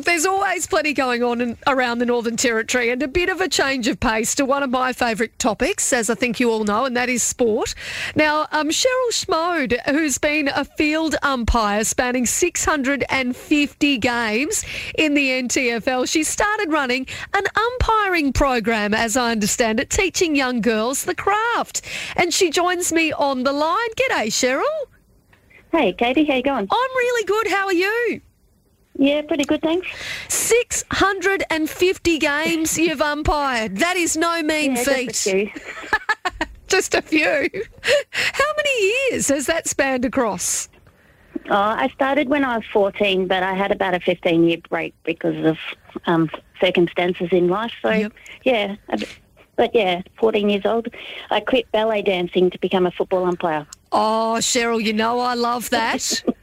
Look, there's always plenty going on in, around the Northern Territory and a bit of a change of pace to one of my favourite topics, as I think you all know, and that is sport. Now, um, Sheryle Schmode, who's been a field umpire spanning 650 games in the NTFL, she started running an umpiring program, as I understand it, teaching young girls the craft. And she joins me on the line. G'day, Sheryle. Hey, Katie, how you going? I'm really good. How are you? Yeah, pretty good, thanks. 650 games you've umpired. That is no mean Yeah, feat. just a few. Just a few. How many years has that spanned across? Oh, I started when I was 14, but I had about a 15 year break because of um, circumstances in life. So, Yep. yeah. But yeah, 14 years old. I quit ballet dancing to become a football umpire. Oh, Sheryle, you know I love that.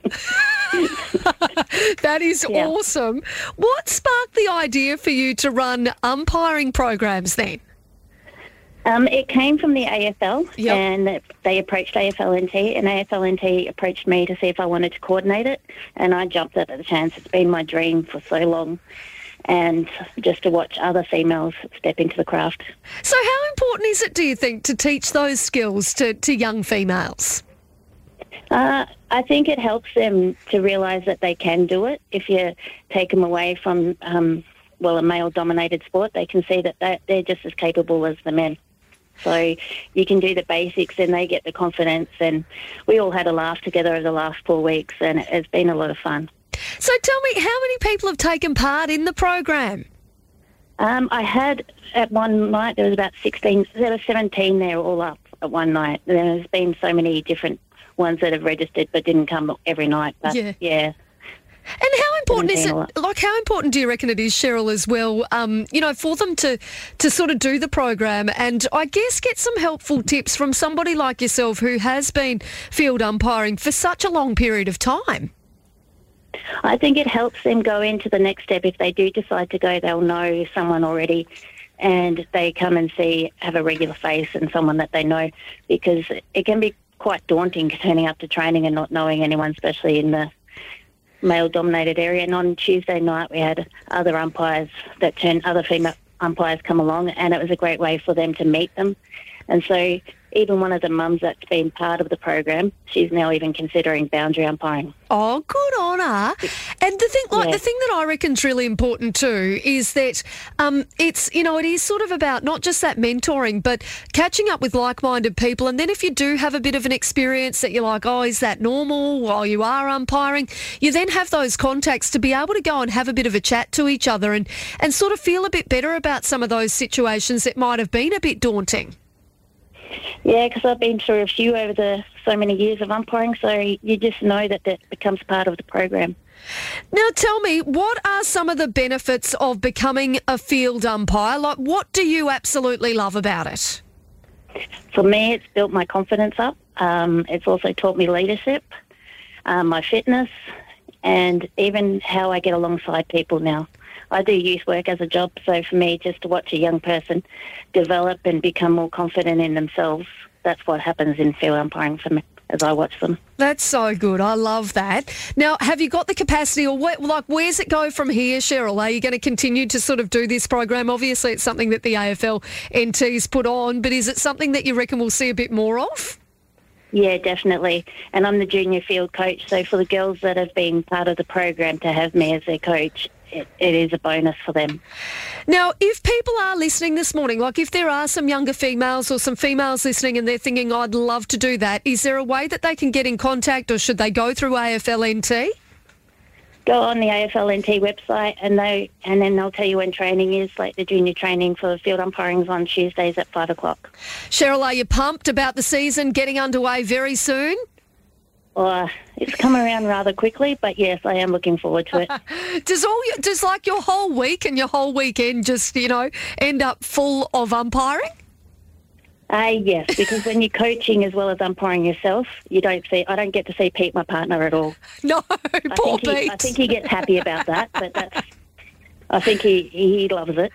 that is Yeah. awesome. What sparked the idea for you to run umpiring programs then? Um, it came from the AFL, Yep. and they approached AFLNT, and AFLNT approached me to see if I wanted to coordinate it, and I jumped at the chance. It's been my dream for so long, and just to watch other females step into the craft. So, how important is it, do you think, to teach those skills to, to young females? Uh, I think it helps them to realise that they can do it. If you take them away from, um, well, a male-dominated sport, they can see that they- they're just as capable as the men. So you can do the basics and they get the confidence. And we all had a laugh together over the last four weeks and it's been a lot of fun. So, tell me, how many people have taken part in the program? Um, I had at one night, there was about 16, there were 17 there all up at one night. There's been so many different ones that have registered but didn't come every night. But Yeah. yeah And how important is it? Like, how important do you reckon it is, Sheryle, as well? Um, you know, for them to to sort of do the program, and I guess get some helpful tips from somebody like yourself who has been field umpiring for such a long period of time. I think it helps them go into the next step. If they do decide to go, they'll know someone already and they come and see, have a regular face and someone that they know because it can be quite daunting turning up to training and not knowing anyone, especially in the male dominated area. And on Tuesday night, we had other umpires that turned, other female umpires come along and it was a great way for them to meet them. And so even one of the mums that's been part of the program, she's now even considering boundary umpiring. Oh, good on her. And the thing, like Yeah. the thing that I reckon's really important too is that um, it's you know it is sort of about not just that mentoring, but catching up with like-minded people. And then if you do have a bit of an experience that you're like, oh, is that normal? While you are umpiring, you then have those contacts to be able to go and have a bit of a chat to each other and and sort of feel a bit better about some of those situations that might have been a bit daunting. Yeah, because I've been through a few over the so many years of umpiring, so you just know that that becomes part of the program. Now, tell me, what are some of the benefits of becoming a field umpire? Like, what do you absolutely love about it? For me, it's built my confidence up. Um, it's also taught me leadership, um, my fitness, and even how I get alongside people now. I do youth work as a job, so for me, just to watch a young person develop and become more confident in themselves, that's what happens in field umpiring for me as I watch them. That's so good. I love that. Now, have you got the capacity, or what, like, where's it go from here, Sheryle? Are you going to continue to sort of do this program? Obviously, it's something that the AFL NT's put on, but is it something that you reckon we'll see a bit more of? Yeah, definitely. And I'm the junior field coach, so for the girls that have been part of the program to have me as their coach, it, it is a bonus for them. Now, if people are listening this morning, like if there are some younger females or some females listening and they're thinking, oh, I'd love to do that, is there a way that they can get in contact or should they go through AFLNT? Go on the AFLNT website and they and then they'll tell you when training is, like the junior training for field umpiring is on Tuesdays at five o'clock. Sheryle, are you pumped about the season getting underway very soon? Well, uh, it's come around rather quickly, but yes, I am looking forward to it. Does all your, does like your whole week and your whole weekend just you know end up full of umpiring? Uh, yes, because when you're coaching as well as umpiring yourself, you don't see. I don't get to see Pete, my partner, at all. No, I poor think he, Pete. I think he gets happy about that, but that's. I think he he loves it.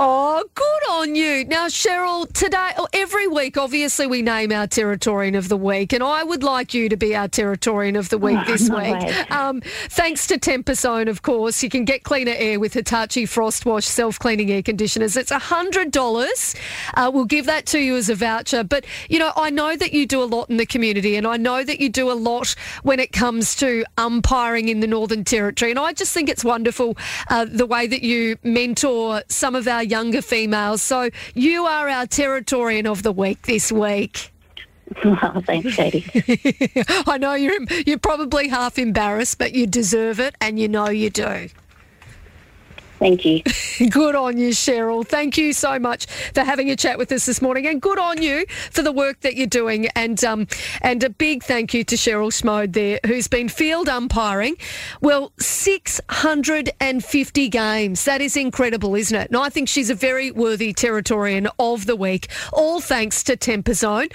Oh, good on you. Now, Sheryle, today, or every week, obviously, we name our Territorian of the Week, and I would like you to be our Territorian of the Week this no week. Um, thanks to temperzone, of course. You can get cleaner air with Hitachi Frost Wash self cleaning air conditioners. It's $100. Uh, we'll give that to you as a voucher. But, you know, I know that you do a lot in the community, and I know that you do a lot when it comes to umpiring in the Northern Territory. And I just think it's wonderful uh, the way that you mentor some of our younger females. So you are our Territorian of the Week this week. Oh, thanks, Katie. I know you're you're probably half embarrassed, but you deserve it, and you know you do. Thank you. Good on you, Sheryle. Thank you so much for having a chat with us this morning, and good on you for the work that you're doing. And um, and a big thank you to Sheryle Schmode there, who's been field umpiring. Well, 650 games. That is incredible, isn't it? And I think she's a very worthy Territorian of the week. All thanks to Temperzone.